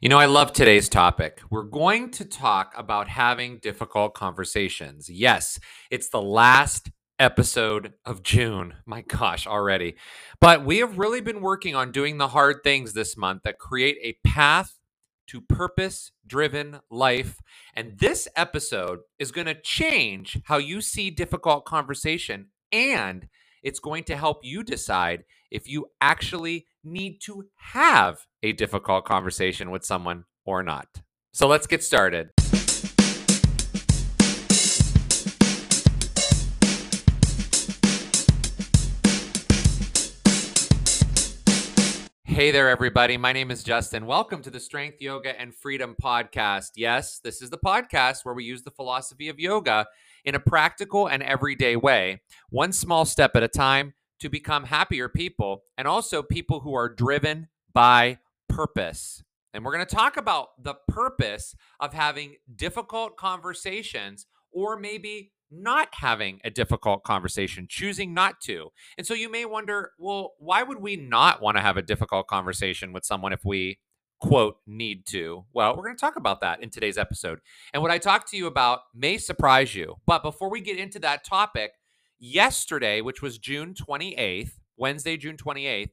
You know, I love today's topic. We're going to talk about having difficult conversations. Yes, it's the last episode of June. My gosh, already. But we have really been working on doing the hard things this month that create a path to purpose driven life. And this episode is going to change how you see difficult conversation and it's going to help you decide if you actually need to have a difficult conversation with someone or not. So let's get started. Hey there, everybody. My name is Justin. Welcome to the Strength, Yoga, and Freedom podcast. Yes, this is the podcast where we use the philosophy of yoga in a practical and everyday way, one small step at a time to become happier people and also people who are driven by purpose. And we're going to talk about the purpose of having difficult conversations or maybe not having a difficult conversation, choosing not to. And so you may wonder, well, why would we not want to have a difficult conversation with someone if we quote need to? Well, we're going to talk about that in today's episode. And what I talk to you about may surprise you. But before we get into that topic, yesterday, which was June 28th, Wednesday, June 28th,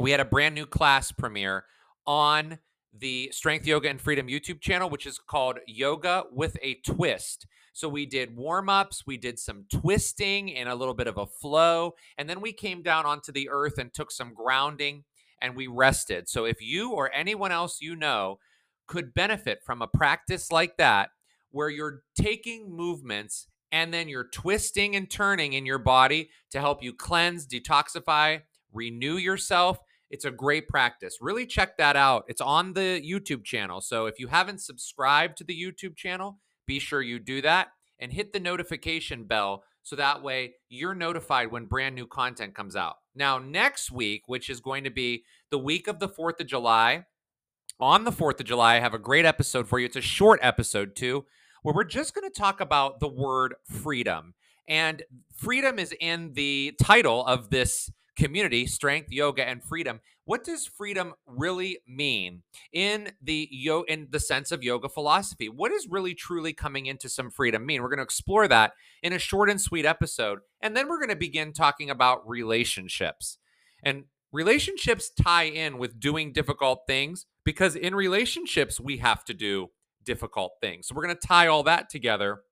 we had a brand new class premiere on the Strength Yoga and Freedom YouTube channel, which is called Yoga with a Twist. So we did warm ups, we did some twisting and a little bit of a flow, and then we came down onto the earth and took some grounding and we rested. So if you or anyone else you know could benefit from a practice like that, where you're taking movements and then you're twisting and turning in your body to help you cleanse, detoxify, renew yourself. It's a great practice. Really check that out. It's on the YouTube channel. So if you haven't subscribed to the YouTube channel, be sure you do that and hit the notification bell so that way you're notified when brand new content comes out. Now, next week, which is going to be the week of the 4th of July, on the 4th of July, I have a great episode for you. It's a short episode, too, where we're just going to talk about the word freedom. And freedom is in the title of this community, strength, yoga, and freedom. What does freedom really mean in the yo in the sense of yoga philosophy? What is really truly coming into some freedom mean? We're going to explore that in a short and sweet episode. And then we're going to begin talking about relationships. And relationships tie in with doing difficult things because in relationships we have to do difficult things. So we're going to tie all that together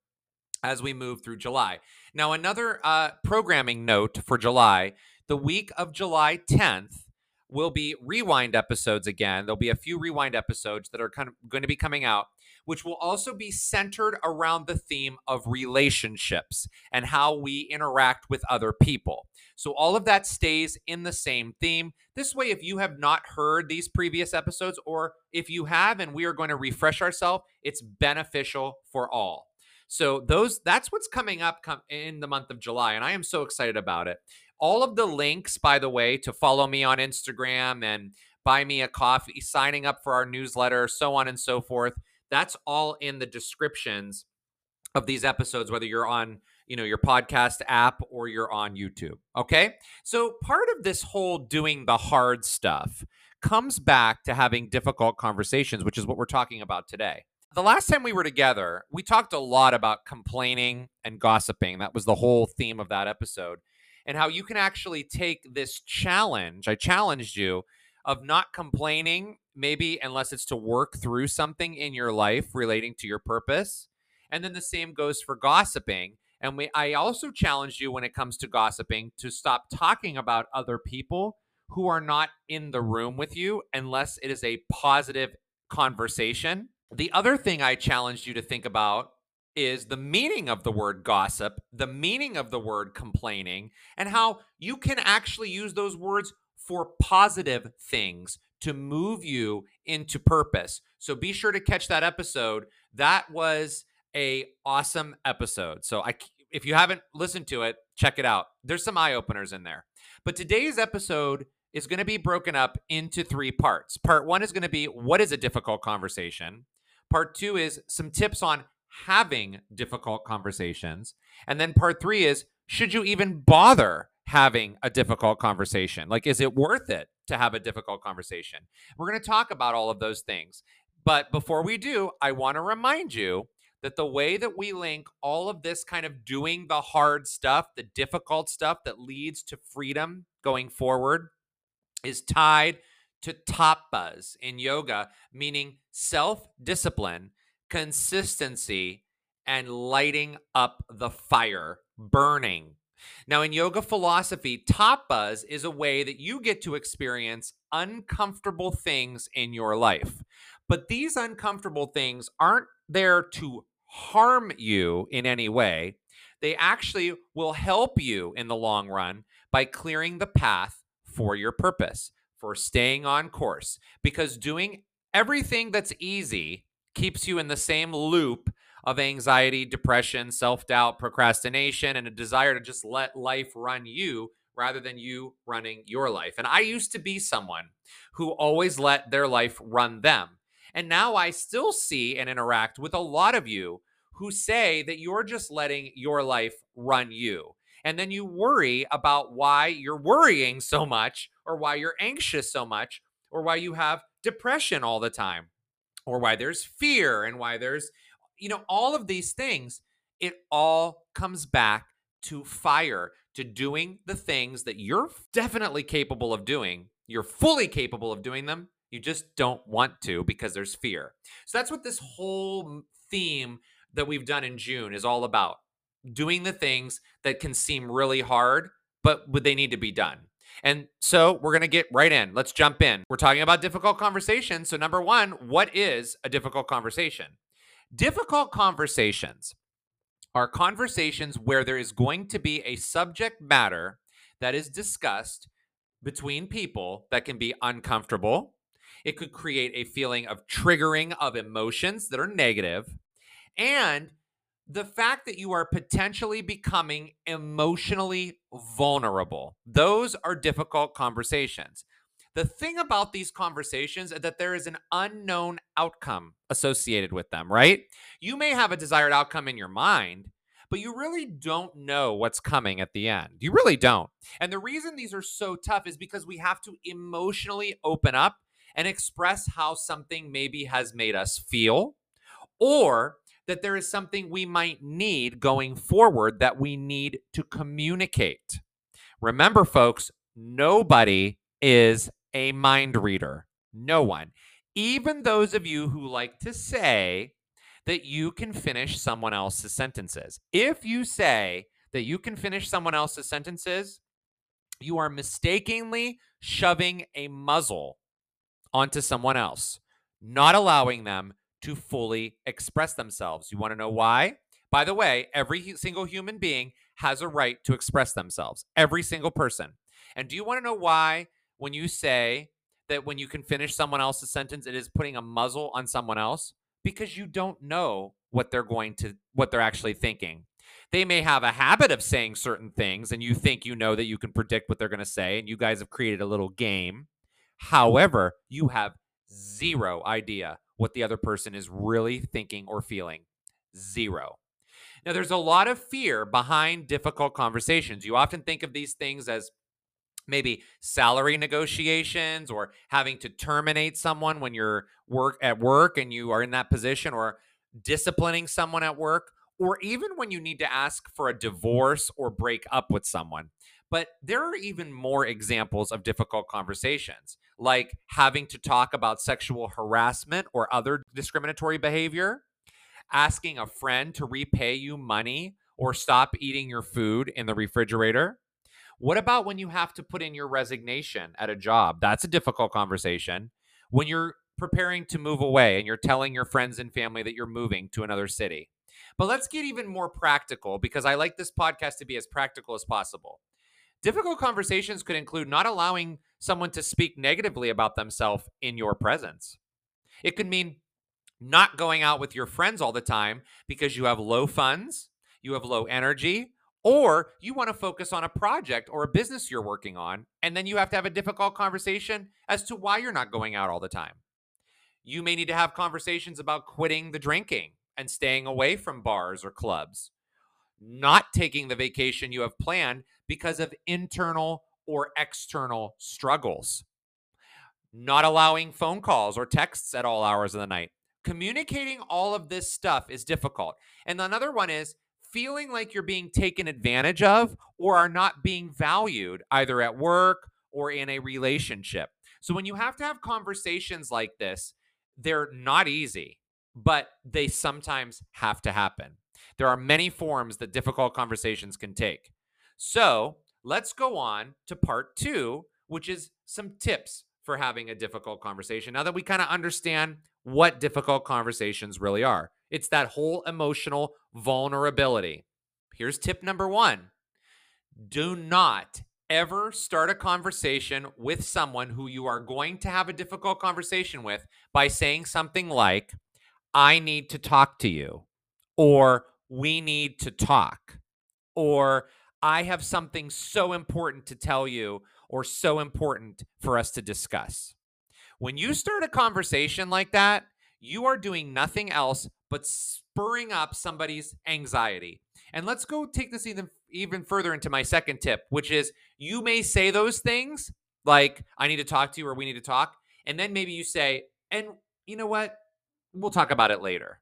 as we move through July. Now, another uh, programming note for July the week of July 10th will be rewind episodes again. There'll be a few rewind episodes that are kind of going to be coming out, which will also be centered around the theme of relationships and how we interact with other people. So all of that stays in the same theme. This way, if you have not heard these previous episodes, or if you have and we are going to refresh ourselves, it's beneficial for all. So those that's what's coming up in the month of July and I am so excited about it. All of the links, by the way, to follow me on Instagram and buy me a coffee, signing up for our newsletter, so on and so forth. That's all in the descriptions of these episodes, whether you're on you know your podcast app or you're on YouTube. Okay. So part of this whole doing the hard stuff comes back to having difficult conversations, which is what we're talking about today. The last time we were together, we talked a lot about complaining and gossiping. That was the whole theme of that episode and how you can actually take this challenge. I challenged you of not complaining, maybe unless it's to work through something in your life relating to your purpose. And then the same goes for gossiping. And we, I also challenge you when it comes to gossiping to stop talking about other people who are not in the room with you unless it is a positive conversation. The other thing I challenged you to think about is the meaning of the word gossip, the meaning of the word complaining, and how you can actually use those words for positive things to move you into purpose. So be sure to catch that episode. That was a awesome episode. So I if you haven't listened to it, check it out. There's some eye openers in there. But today's episode is going to be broken up into three parts. Part 1 is going to be what is a difficult conversation? Part 2 is some tips on having difficult conversations. And then part three is should you even bother having a difficult conversation? Like, is it worth it to have a difficult conversation. We're going to talk about all of those things. But before we do, I want to remind you that the way that we link all of this kind of doing the hard stuff, the difficult stuff that leads to freedom going forward, is tied to tapas in yoga, meaning self discipline, consistency, and lighting up the fire, burning. Now, in yoga philosophy, tapas is a way that you get to experience uncomfortable things in your life. But these uncomfortable things aren't there to harm you in any way. They actually will help you in the long run by clearing the path for your purpose, for staying on course. Because doing everything that's easy keeps you in the same loop of anxiety, depression, self doubt, procrastination, and a desire to just let life run you rather than you running your life. And I used to be someone who always let their life run them. And now I still see and interact with a lot of you who say that you're just letting your life run you. And then you worry about why you're worrying so much, or why you're anxious so much, or why you have depression all the time, or why there's fear, and why there's, you know, all of these things. It all comes back to fire, to doing the things that you're definitely capable of doing. You're fully capable of doing them. You just don't want to because there's fear. So that's what this whole theme that we've done in June is all about doing the things that can seem really hard, but would they need to be done. And so we're going to get right in. Let's jump in. We're talking about difficult conversations. So, number one, what is a difficult conversation? Difficult conversations are conversations where there is going to be a subject matter that is discussed between people that can be uncomfortable. It could create a feeling of triggering of emotions that are negative and the fact that you are potentially becoming emotionally vulnerable. Those are difficult conversations. The thing about these conversations is that there is an unknown outcome associated with them, right? You may have a desired outcome in your mind, but you really don't know what's coming at the end. You really don't. And the reason these are so tough is because we have to emotionally open up and express how something maybe has made us feel or that there is something we might need going forward that we need to communicate. Remember, folks, nobody is a mind reader. No one. Even those of you who like to say that you can finish someone else's sentences. If you say that you can finish someone else's sentences, you are mistakenly shoving a muzzle onto someone else, not allowing them to fully express themselves. You want to know why? By the way, every single human being has a right to express themselves, every single person. And do you want to know why when you say that when you can finish someone else's sentence, it is putting a muzzle on someone else? Because you don't know what they're going to, what they're actually thinking. They may have a habit of saying certain things, and you think you know that you can predict what they're going to say, and you guys have created a little game. However, you have zero idea what the other person is really thinking or feeling. Zero. Now, there's a lot of fear behind difficult conversations. You often think of these things as maybe salary negotiations or having to terminate someone when you're work at work and you are in that position or disciplining someone at work or even when you need to ask for a divorce or break up with someone. But there are even more examples of difficult conversations, like having to talk about sexual harassment or other discriminatory behavior, asking a friend to repay you money or stop eating your food in the refrigerator. What about when you have to put in your resignation at a job? That's a difficult conversation. When you're preparing to move away and you're telling your friends and family that you're moving to another city. But let's get even more practical because I like this podcast to be as practical as possible. Difficult conversations could include not allowing someone to speak negatively about themselves in your presence. It could mean not going out with your friends all the time because you have low funds, you have low energy, or you want to focus on a project or a business you're working on, and then you have to have a difficult conversation as to why you're not going out all the time. You may need to have conversations about quitting the drinking and staying away from bars or clubs not taking the vacation you have planned because of internal or external struggles. not allowing phone calls or texts at all hours of the night. Communicating all of this stuff is difficult. And another one is feeling like you're being taken advantage of or are not being valued either at work or in a relationship. So when you have to have conversations like this, they're not easy, but they sometimes have to happen. There are many forms that difficult conversations can take. So let's go on to part two, which is some tips for having a difficult conversation. Now that we kind of understand what difficult conversations really are, it's that whole emotional vulnerability. Here's tip number one do not ever start a conversation with someone who you are going to have a difficult conversation with by saying something like, I need to talk to you, or we need to talk, or I have something so important to tell you, or so important for us to discuss. When you start a conversation like that, you are doing nothing else but spurring up somebody's anxiety. And let's go take this even even further into my second tip, which is you may say those things like I need to talk to you or we need to talk, and then maybe you say, and you know what? We'll talk about it later.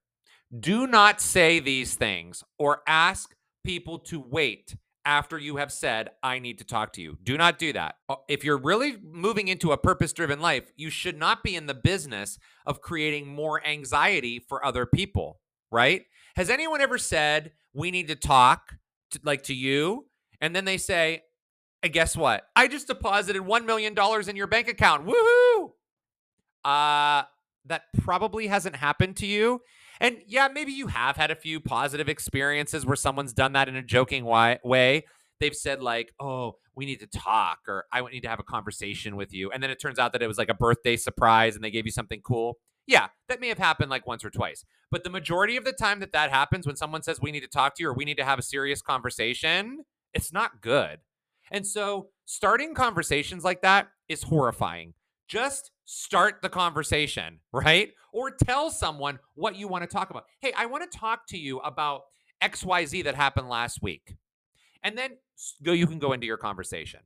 Do not say these things or ask people to wait after you have said, I need to talk to you. Do not do that. Uh, if you're really moving into a purpose driven life, you should not be in the business of creating more anxiety for other people, right? Has anyone ever said, We need to talk, to, like to you? And then they say, and guess what? I just deposited $1 million in your bank account. Woohoo! Uh, that probably hasn't happened to you. And yeah, maybe you have had a few positive experiences where someone's done that in a joking way. They've said, like, oh, we need to talk, or I need to have a conversation with you. And then it turns out that it was like a birthday surprise and they gave you something cool. Yeah, that may have happened like once or twice. But the majority of the time that that happens, when someone says, we need to talk to you or we need to have a serious conversation, it's not good. And so starting conversations like that is horrifying. Just start the conversation, right? Or tell someone what you want to talk about. Hey, I want to talk to you about XYZ that happened last week. And then go you can go into your conversation.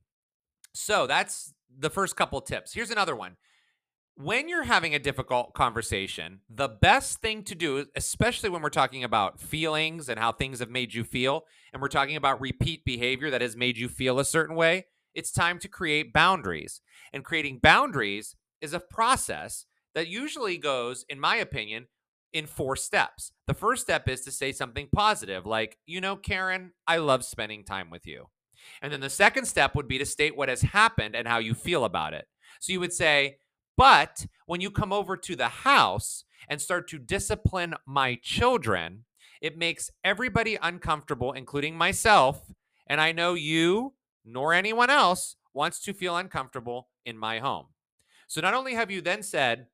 So that's the first couple tips. Here's another one. When you're having a difficult conversation, the best thing to do, especially when we're talking about feelings and how things have made you feel, and we're talking about repeat behavior that has made you feel a certain way, it's time to create boundaries. And creating boundaries is a process that usually goes, in my opinion, in four steps. The first step is to say something positive, like, you know, Karen, I love spending time with you. And then the second step would be to state what has happened and how you feel about it. So you would say, but when you come over to the house and start to discipline my children, it makes everybody uncomfortable, including myself. And I know you nor anyone else wants to feel uncomfortable in my home. So not only have you then said,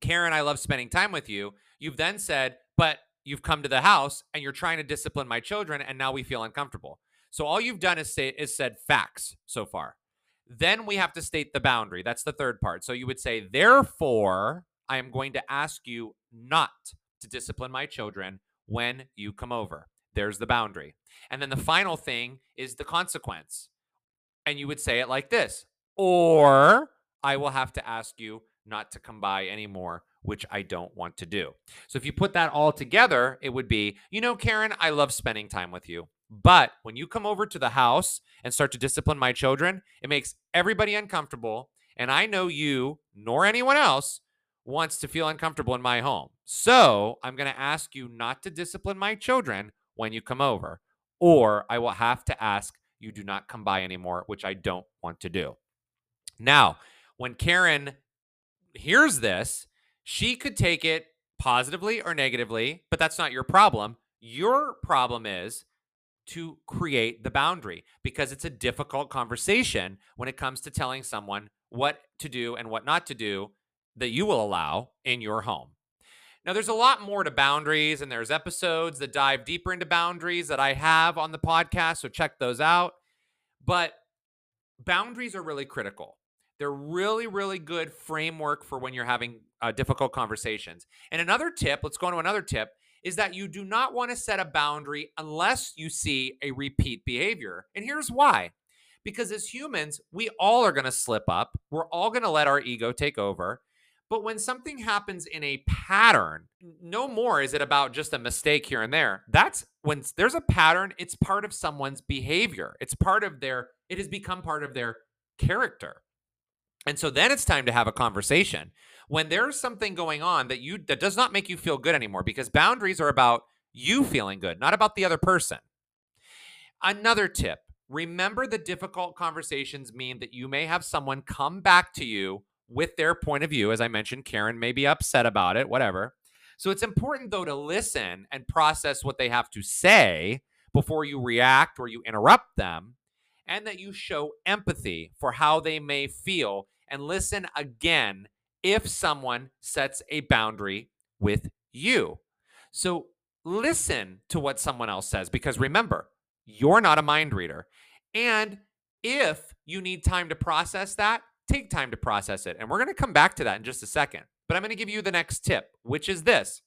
Karen, I love spending time with you, you've then said, but you've come to the house and you're trying to discipline my children and now we feel uncomfortable. So all you've done is say is said facts so far. Then we have to state the boundary. That's the third part. So you would say, therefore, I am going to ask you not to discipline my children when you come over. There's the boundary. And then the final thing is the consequence. And you would say it like this or I will have to ask you not to come by anymore, which I don't want to do. So if you put that all together, it would be, you know, Karen, I love spending time with you. But when you come over to the house and start to discipline my children, it makes everybody uncomfortable. And I know you, nor anyone else, wants to feel uncomfortable in my home. So I'm going to ask you not to discipline my children when you come over, or I will have to ask you do not come by anymore, which I don't want to do. Now, when Karen hears this, she could take it positively or negatively, but that's not your problem. Your problem is to create the boundary because it's a difficult conversation when it comes to telling someone what to do and what not to do that you will allow in your home. Now, there's a lot more to boundaries, and there's episodes that dive deeper into boundaries that I have on the podcast, so check those out. But boundaries are really critical. They're really, really good framework for when you're having uh, difficult conversations. And another tip, let's go into another tip, is that you do not want to set a boundary unless you see a repeat behavior. And here's why Because as humans, we all are going to slip up. We're all going to let our ego take over. But when something happens in a pattern, no more is it about just a mistake here and there. That's when there's a pattern, it's part of someone's behavior. It's part of their, it has become part of their character. And so then it's time to have a conversation. When there's something going on that you that does not make you feel good anymore because boundaries are about you feeling good, not about the other person. Another tip, remember the difficult conversations mean that you may have someone come back to you with their point of view. As I mentioned, Karen may be upset about it, whatever. So it's important, though, to listen and process what they have to say before you react or you interrupt them, and that you show empathy for how they may feel and listen again if someone sets a boundary with you. So listen to what someone else says because remember, you're not a mind reader. And if you need time to process that, take time to process it. And we're going to come back to that in just a second. But I'm going to give you the next tip, which is this.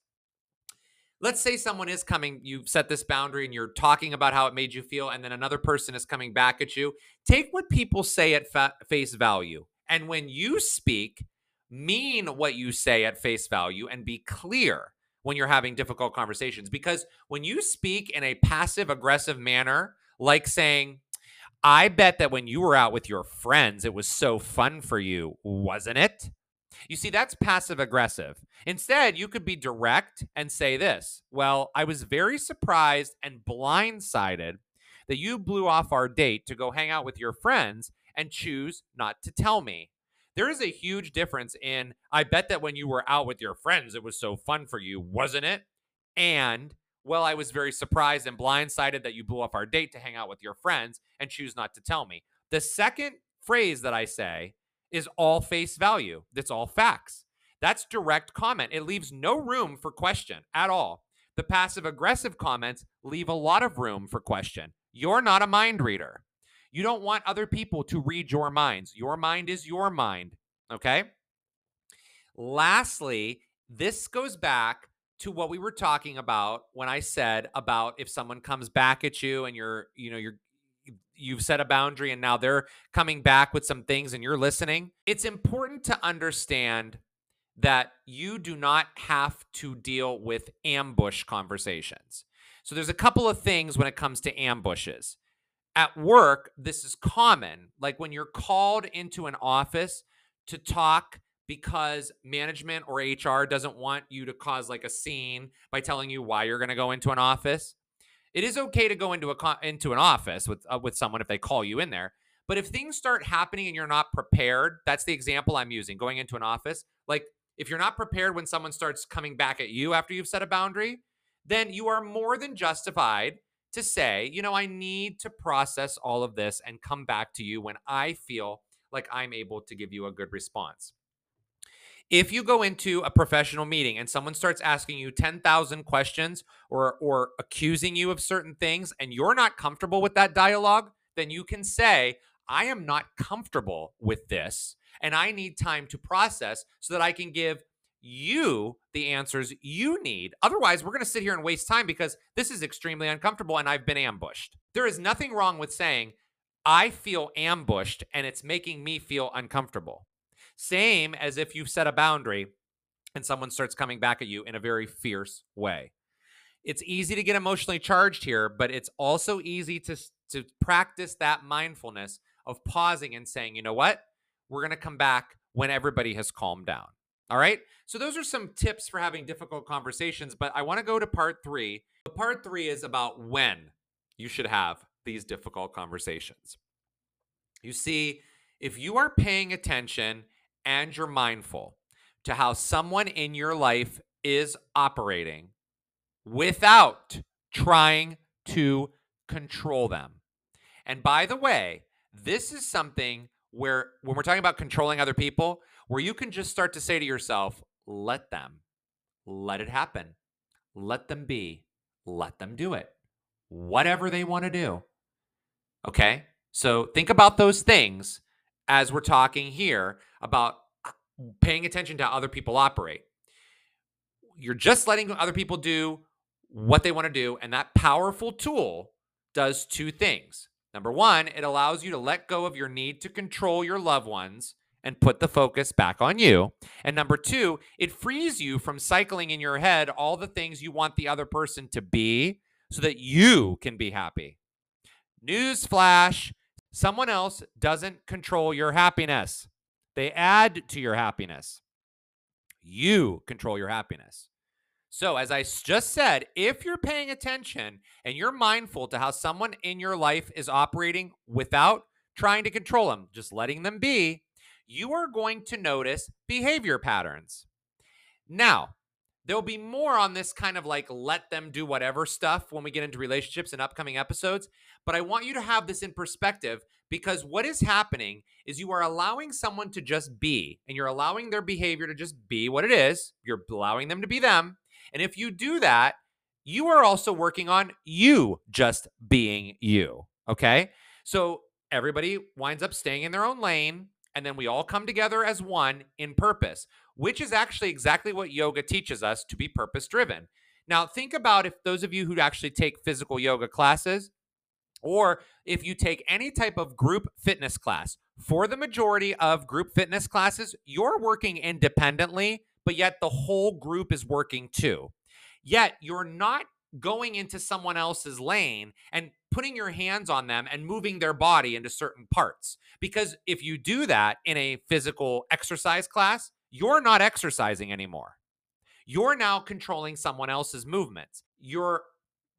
Let's say someone is coming, you've set this boundary and you're talking about how it made you feel, and then another person is coming back at you. Take what people say at fa- face value. And when you speak, mean what you say at face value and be clear when you're having difficult conversations. Because when you speak in a passive aggressive manner, like saying, I bet that when you were out with your friends, it was so fun for you, wasn't it? You see, that's passive aggressive. Instead, you could be direct and say this Well, I was very surprised and blindsided that you blew off our date to go hang out with your friends and choose not to tell me. There is a huge difference in, I bet that when you were out with your friends, it was so fun for you, wasn't it? And, well, I was very surprised and blindsided that you blew off our date to hang out with your friends and choose not to tell me. The second phrase that I say is all face value, that's all facts. That's direct comment. It leaves no room for question at all. The passive aggressive comments leave a lot of room for question. You're not a mind reader. You don't want other people to read your minds. Your mind is your mind. Okay. Lastly, this goes back to what we were talking about when I said about if someone comes back at you and you're, you know, you're, you've set a boundary and now they're coming back with some things and you're listening. It's important to understand that you do not have to deal with ambush conversations. So there's a couple of things when it comes to ambushes at work, this is common. Like when you're called into an office to talk because management or HR doesn't want you to cause like a scene by telling you why you're going to go into an office. It is okay to go into a into an office with uh, with someone if they call you in there. But if things start happening and you're not prepared, that's the example I'm using. Going into an office, like if you're not prepared when someone starts coming back at you after you've set a boundary, then you are more than justified to say, you know, I need to process all of this and come back to you when I feel like I'm able to give you a good response. If you go into a professional meeting and someone starts asking you 10,000 questions or or accusing you of certain things and you're not comfortable with that dialogue, then you can say, "I am not comfortable with this and I need time to process so that I can give you the answers you need. Otherwise, we're going to sit here and waste time because this is extremely uncomfortable and I've been ambushed. There is nothing wrong with saying, I feel ambushed and it's making me feel uncomfortable. Same as if you've set a boundary and someone starts coming back at you in a very fierce way. It's easy to get emotionally charged here, but it's also easy to, to practice that mindfulness of pausing and saying, you know what? We're going to come back when everybody has calmed down. All right. So those are some tips for having difficult conversations, but I want to go to part three. Part three is about when you should have these difficult conversations. You see, if you are paying attention and you're mindful to how someone in your life is operating without trying to control them. And by the way, this is something where when we're talking about controlling other people, where you can just start to say to yourself, let them, let it happen, let them be, let them do it, whatever they want to do. Okay. So think about those things as we're talking here about uh, paying attention to how other people operate. You're just letting other people do what they want to do. And that powerful tool does two things. Number one, it allows you to let go of your need to control your loved ones and put the focus back on you. And number two, it frees you from cycling in your head all the things you want the other person to be so that you can be happy. Newsflash someone else doesn't control your happiness, they add to your happiness. You control your happiness. So, as I just said, if you're paying attention and you're mindful to how someone in your life is operating without trying to control them, just letting them be, you are going to notice behavior patterns. Now, there'll be more on this kind of like let them do whatever stuff when we get into relationships in upcoming episodes. But I want you to have this in perspective because what is happening is you are allowing someone to just be and you're allowing their behavior to just be what it is. You're allowing them to be them. And if you do that, you are also working on you just being you. Okay. So everybody winds up staying in their own lane and then we all come together as one in purpose, which is actually exactly what yoga teaches us to be purpose driven. Now, think about if those of you who actually take physical yoga classes, or if you take any type of group fitness class, for the majority of group fitness classes, you're working independently, but yet the whole group is working too. Yet you're not going into someone else's lane and putting your hands on them and moving their body into certain parts. Because if you do that in a physical exercise class, you're not exercising anymore. You're now controlling someone else's movements. You're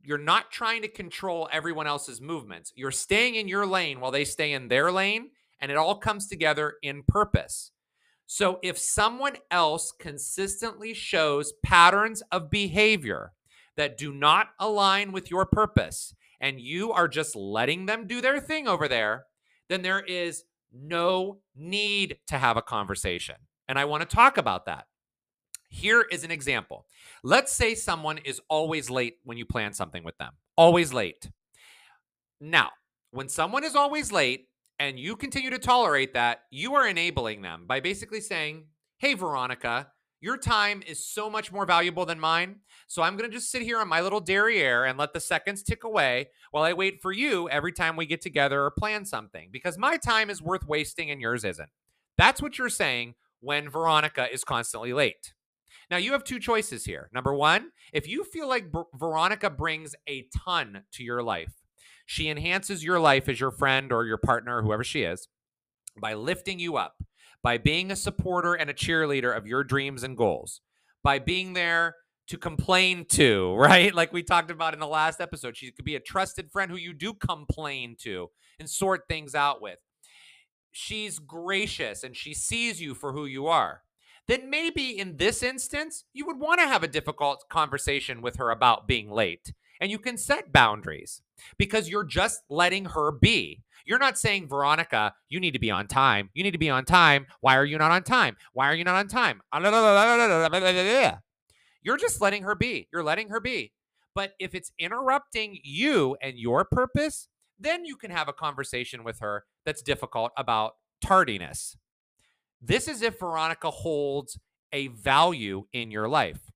you're not trying to control everyone else's movements. You're staying in your lane while they stay in their lane, and it all comes together in purpose. So if someone else consistently shows patterns of behavior that do not align with your purpose and you are just letting them do their thing over there, then there is no need to have a conversation. And I want to talk about that. Here is an example. Let's say someone is always late when you plan something with them, always late. Now, when someone is always late and you continue to tolerate that, you are enabling them by basically saying, Hey, Veronica, your time is so much more valuable than mine. So I'm going to just sit here on my little derriere and let the seconds tick away while I wait for you every time we get together or plan something because my time is worth wasting and yours isn't. That's what you're saying when Veronica is constantly late. Now, you have two choices here. Number one, if you feel like Veronica brings a ton to your life, she enhances your life as your friend or your partner, whoever she is, by lifting you up, by being a supporter and a cheerleader of your dreams and goals, by being there to complain to, right? Like we talked about in the last episode. She could be a trusted friend who you do complain to and sort things out with. She's gracious and she sees you for who you are. Then maybe in this instance, you would want to have a difficult conversation with her about being late. And you can set boundaries because you're just letting her be. You're not saying, Veronica, you need to be on time. You need to be on time. Why are you not on time? Why are you not on time? You're just letting her be. You're letting her be. But if it's interrupting you and your purpose, then you can have a conversation with her that's difficult about tardiness. This is if Veronica holds a value in your life.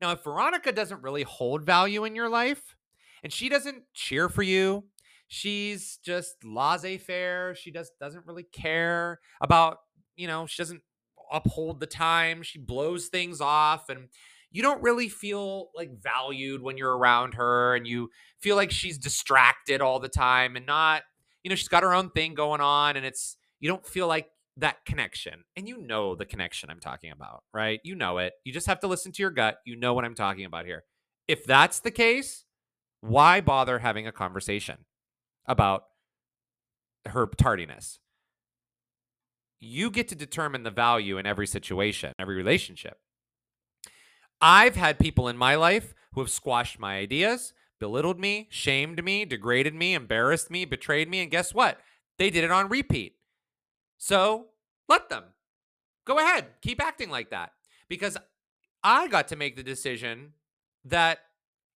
Now, if Veronica doesn't really hold value in your life and she doesn't cheer for you, she's just laissez faire. She just doesn't really care about, you know, she doesn't uphold the time. She blows things off and you don't really feel like valued when you're around her and you feel like she's distracted all the time and not, you know, she's got her own thing going on and it's, you don't feel like that connection. And you know the connection I'm talking about, right? You know it. You just have to listen to your gut. You know what I'm talking about here. If that's the case, why bother having a conversation about her tardiness? You get to determine the value in every situation, every relationship. I've had people in my life who have squashed my ideas, belittled me, shamed me, degraded me, embarrassed me, betrayed me, and guess what? They did it on repeat. So let them. Go ahead. Keep acting like that. Because I got to make the decision that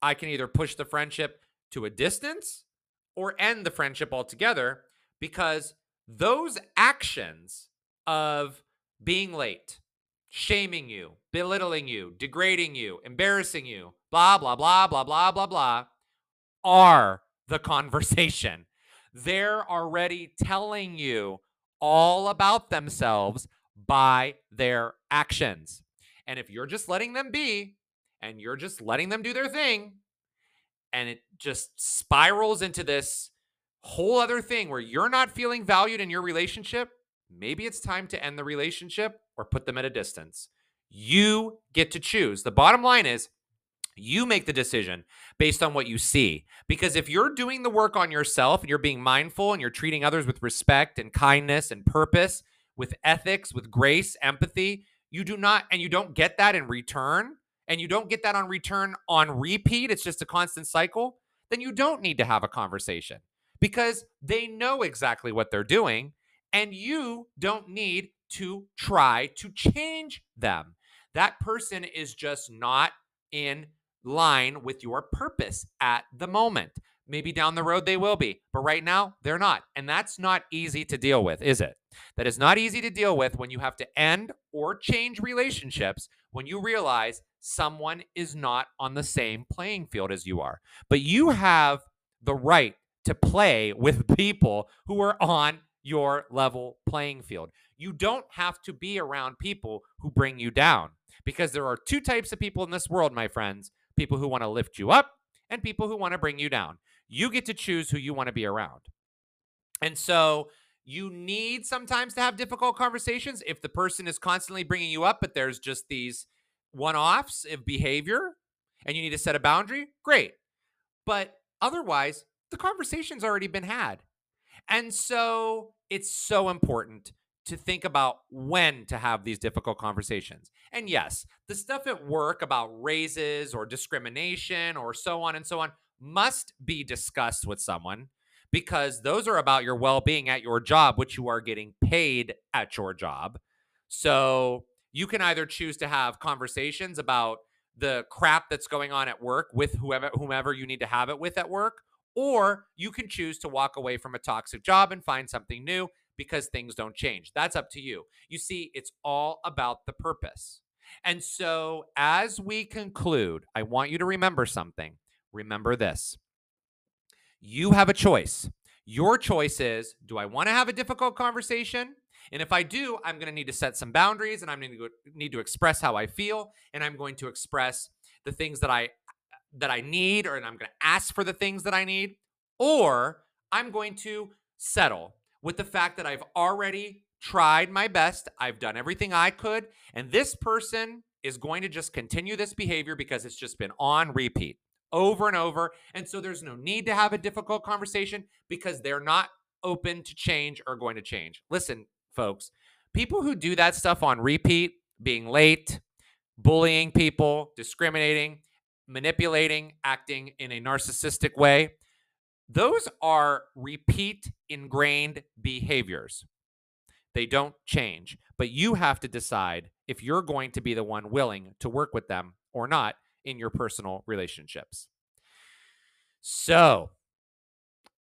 I can either push the friendship to a distance or end the friendship altogether because those actions of being late, shaming you, belittling you, degrading you, embarrassing you, blah, blah, blah, blah, blah, blah, blah, are the conversation. They're already telling you all about themselves by their actions. And if you're just letting them be and you're just letting them do their thing, and it just spirals into this whole other thing where you're not feeling valued in your relationship, maybe it's time to end the relationship or put them at a distance. You get to choose. The bottom line is you make the decision based on what you see. Because if you're doing the work on yourself and you're being mindful and you're treating others with respect and kindness and purpose, with ethics, with grace, empathy, you do not, and you don't get that in return, and you don't get that on return on repeat, it's just a constant cycle, then you don't need to have a conversation because they know exactly what they're doing and you don't need to try to change them. That person is just not in line with your purpose at the moment. Maybe down the road they will be, but right now they're not. And that's not easy to deal with, is it? That is not easy to deal with when you have to end or change relationships when you realize someone is not on the same playing field as you are. But you have the right to play with people who are on your level playing field. You don't have to be around people who bring you down because there are two types of people in this world, my friends people who want to lift you up and people who want to bring you down. You get to choose who you want to be around. And so you need sometimes to have difficult conversations if the person is constantly bringing you up, but there's just these one offs of behavior and you need to set a boundary. Great. But otherwise, the conversation's already been had. And so it's so important to think about when to have these difficult conversations. And yes, the stuff at work about raises or discrimination or so on and so on must be discussed with someone because those are about your well being at your job, which you are getting paid at your job. So you can either choose to have conversations about the crap that's going on at work with whoever whomever you need to have it with at work or you can choose to walk away from a toxic job and find something new because things don't change. That's up to you. You see, it's all about the purpose. And so, as we conclude, I want you to remember something. Remember this you have a choice. Your choice is do I want to have a difficult conversation? And if I do, I'm going to need to set some boundaries and I'm going to need to express how I feel and I'm going to express the things that I that I need or and I'm going to ask for the things that I need or I'm going to settle with the fact that I've already tried my best. I've done everything I could and this person is going to just continue this behavior because it's just been on repeat over and over. And so there's no need to have a difficult conversation because they're not open to change or going to change. Listen, folks, people who do that stuff on repeat, being late, bullying people, discriminating, manipulating, acting in a narcissistic way, those are repeat ingrained behaviors. They don't change, but you have to decide if you're going to be the one willing to work with them or not in your personal relationships. So,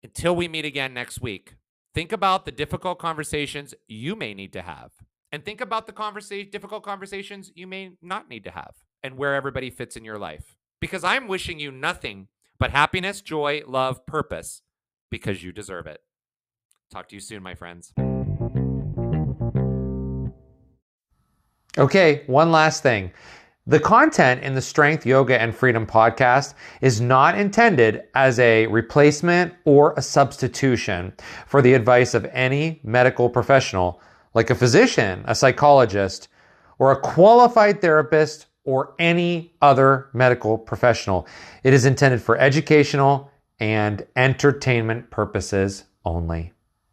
until we meet again next week, think about the difficult conversations you may need to have and think about the conversation difficult conversations you may not need to have and where everybody fits in your life. Because i'm wishing you nothing but happiness joy love purpose because you deserve it. Talk to you soon my friends. Okay one last thing the content in the Strength, Yoga, and Freedom podcast is not intended as a replacement or a substitution for the advice of any medical professional, like a physician, a psychologist, or a qualified therapist, or any other medical professional. It is intended for educational and entertainment purposes only.